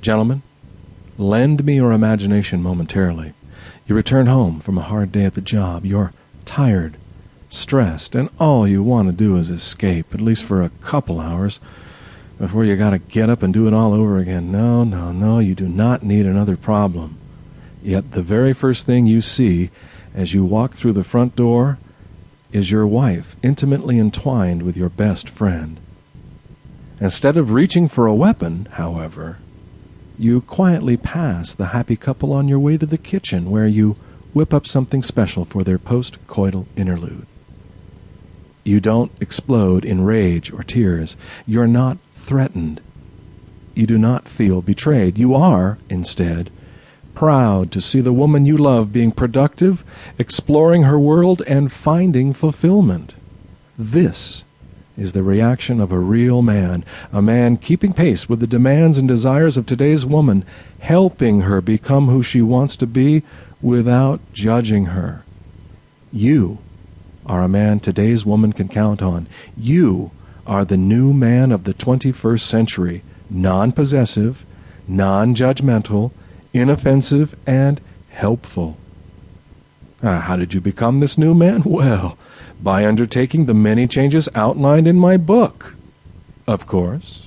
Gentlemen, lend me your imagination momentarily. You return home from a hard day at the job. You're tired, stressed, and all you want to do is escape, at least for a couple hours, before you got to get up and do it all over again. No, no, no, you do not need another problem. Yet the very first thing you see as you walk through the front door is your wife intimately entwined with your best friend. Instead of reaching for a weapon, however, you quietly pass the happy couple on your way to the kitchen where you whip up something special for their post coital interlude. You don't explode in rage or tears. You're not threatened. You do not feel betrayed. You are, instead, proud to see the woman you love being productive, exploring her world, and finding fulfillment. This is the reaction of a real man, a man keeping pace with the demands and desires of today's woman, helping her become who she wants to be without judging her. You are a man today's woman can count on. You are the new man of the 21st century, non possessive, non judgmental, inoffensive, and helpful. Uh, how did you become this new man? Well, by undertaking the many changes outlined in my book, of course.